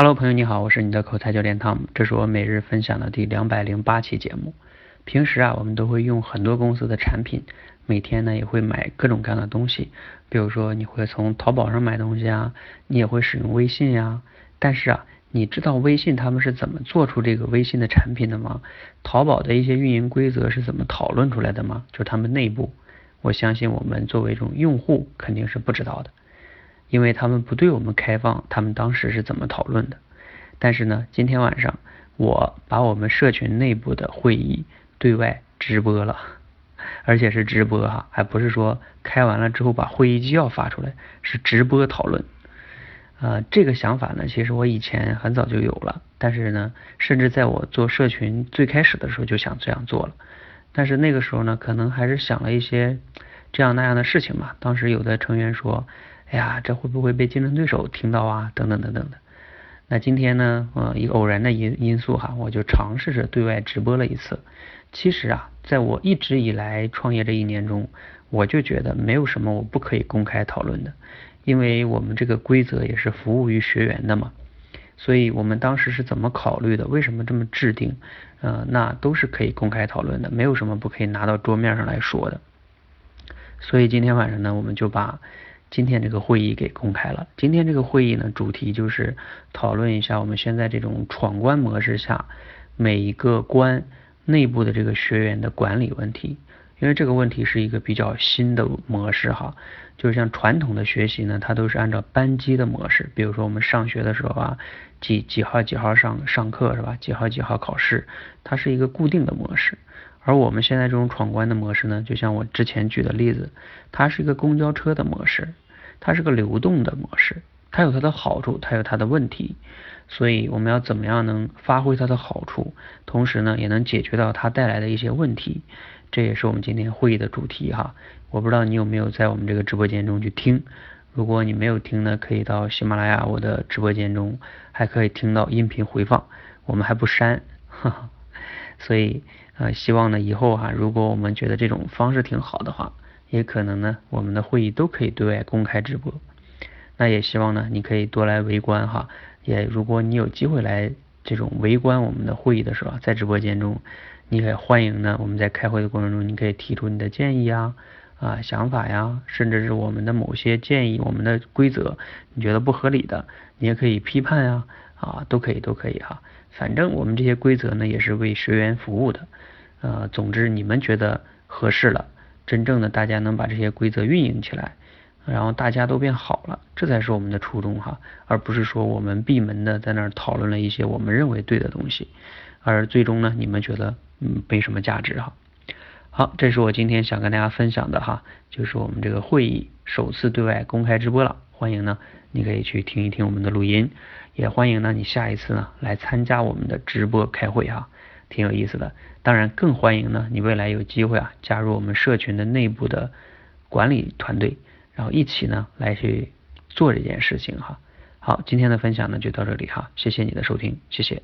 Hello，朋友你好，我是你的口才教练 Tom，这是我每日分享的第两百零八期节目。平时啊，我们都会用很多公司的产品，每天呢也会买各种各样的东西，比如说你会从淘宝上买东西啊，你也会使用微信呀。但是啊，你知道微信他们是怎么做出这个微信的产品的吗？淘宝的一些运营规则是怎么讨论出来的吗？就是他们内部，我相信我们作为一种用户肯定是不知道的。因为他们不对我们开放，他们当时是怎么讨论的？但是呢，今天晚上我把我们社群内部的会议对外直播了，而且是直播哈，还不是说开完了之后把会议纪要发出来，是直播讨论。呃，这个想法呢，其实我以前很早就有了，但是呢，甚至在我做社群最开始的时候就想这样做了，但是那个时候呢，可能还是想了一些这样那样的事情嘛。当时有的成员说。哎呀，这会不会被竞争对手听到啊？等等等等的。那今天呢，呃，一个偶然的因因素哈，我就尝试着对外直播了一次。其实啊，在我一直以来创业这一年中，我就觉得没有什么我不可以公开讨论的，因为我们这个规则也是服务于学员的嘛。所以我们当时是怎么考虑的？为什么这么制定？呃，那都是可以公开讨论的，没有什么不可以拿到桌面上来说的。所以今天晚上呢，我们就把。今天这个会议给公开了。今天这个会议呢，主题就是讨论一下我们现在这种闯关模式下每一个关内部的这个学员的管理问题。因为这个问题是一个比较新的模式哈，就是像传统的学习呢，它都是按照班级的模式。比如说我们上学的时候啊，几几号几号上上课是吧？几号几号考试，它是一个固定的模式。而我们现在这种闯关的模式呢，就像我之前举的例子，它是一个公交车的模式，它是个流动的模式，它有它的好处，它有它的问题，所以我们要怎么样能发挥它的好处，同时呢也能解决到它带来的一些问题，这也是我们今天会议的主题哈。我不知道你有没有在我们这个直播间中去听，如果你没有听呢，可以到喜马拉雅我的直播间中，还可以听到音频回放，我们还不删，哈哈所以。呃，希望呢以后哈，如果我们觉得这种方式挺好的话，也可能呢我们的会议都可以对外公开直播。那也希望呢你可以多来围观哈，也如果你有机会来这种围观我们的会议的时候，在直播间中，你也欢迎呢我们在开会的过程中，你可以提出你的建议啊啊想法呀，甚至是我们的某些建议，我们的规则你觉得不合理的，你也可以批判呀啊都可以都可以哈。反正我们这些规则呢，也是为学员服务的，呃，总之你们觉得合适了，真正的大家能把这些规则运营起来，然后大家都变好了，这才是我们的初衷哈，而不是说我们闭门的在那儿讨论了一些我们认为对的东西，而最终呢，你们觉得嗯没什么价值哈。好，这是我今天想跟大家分享的哈，就是我们这个会议首次对外公开直播了，欢迎呢，你可以去听一听我们的录音。也欢迎呢，你下一次呢来参加我们的直播开会哈，挺有意思的。当然更欢迎呢，你未来有机会啊加入我们社群的内部的管理团队，然后一起呢来去做这件事情哈。好，今天的分享呢就到这里哈，谢谢你的收听，谢谢。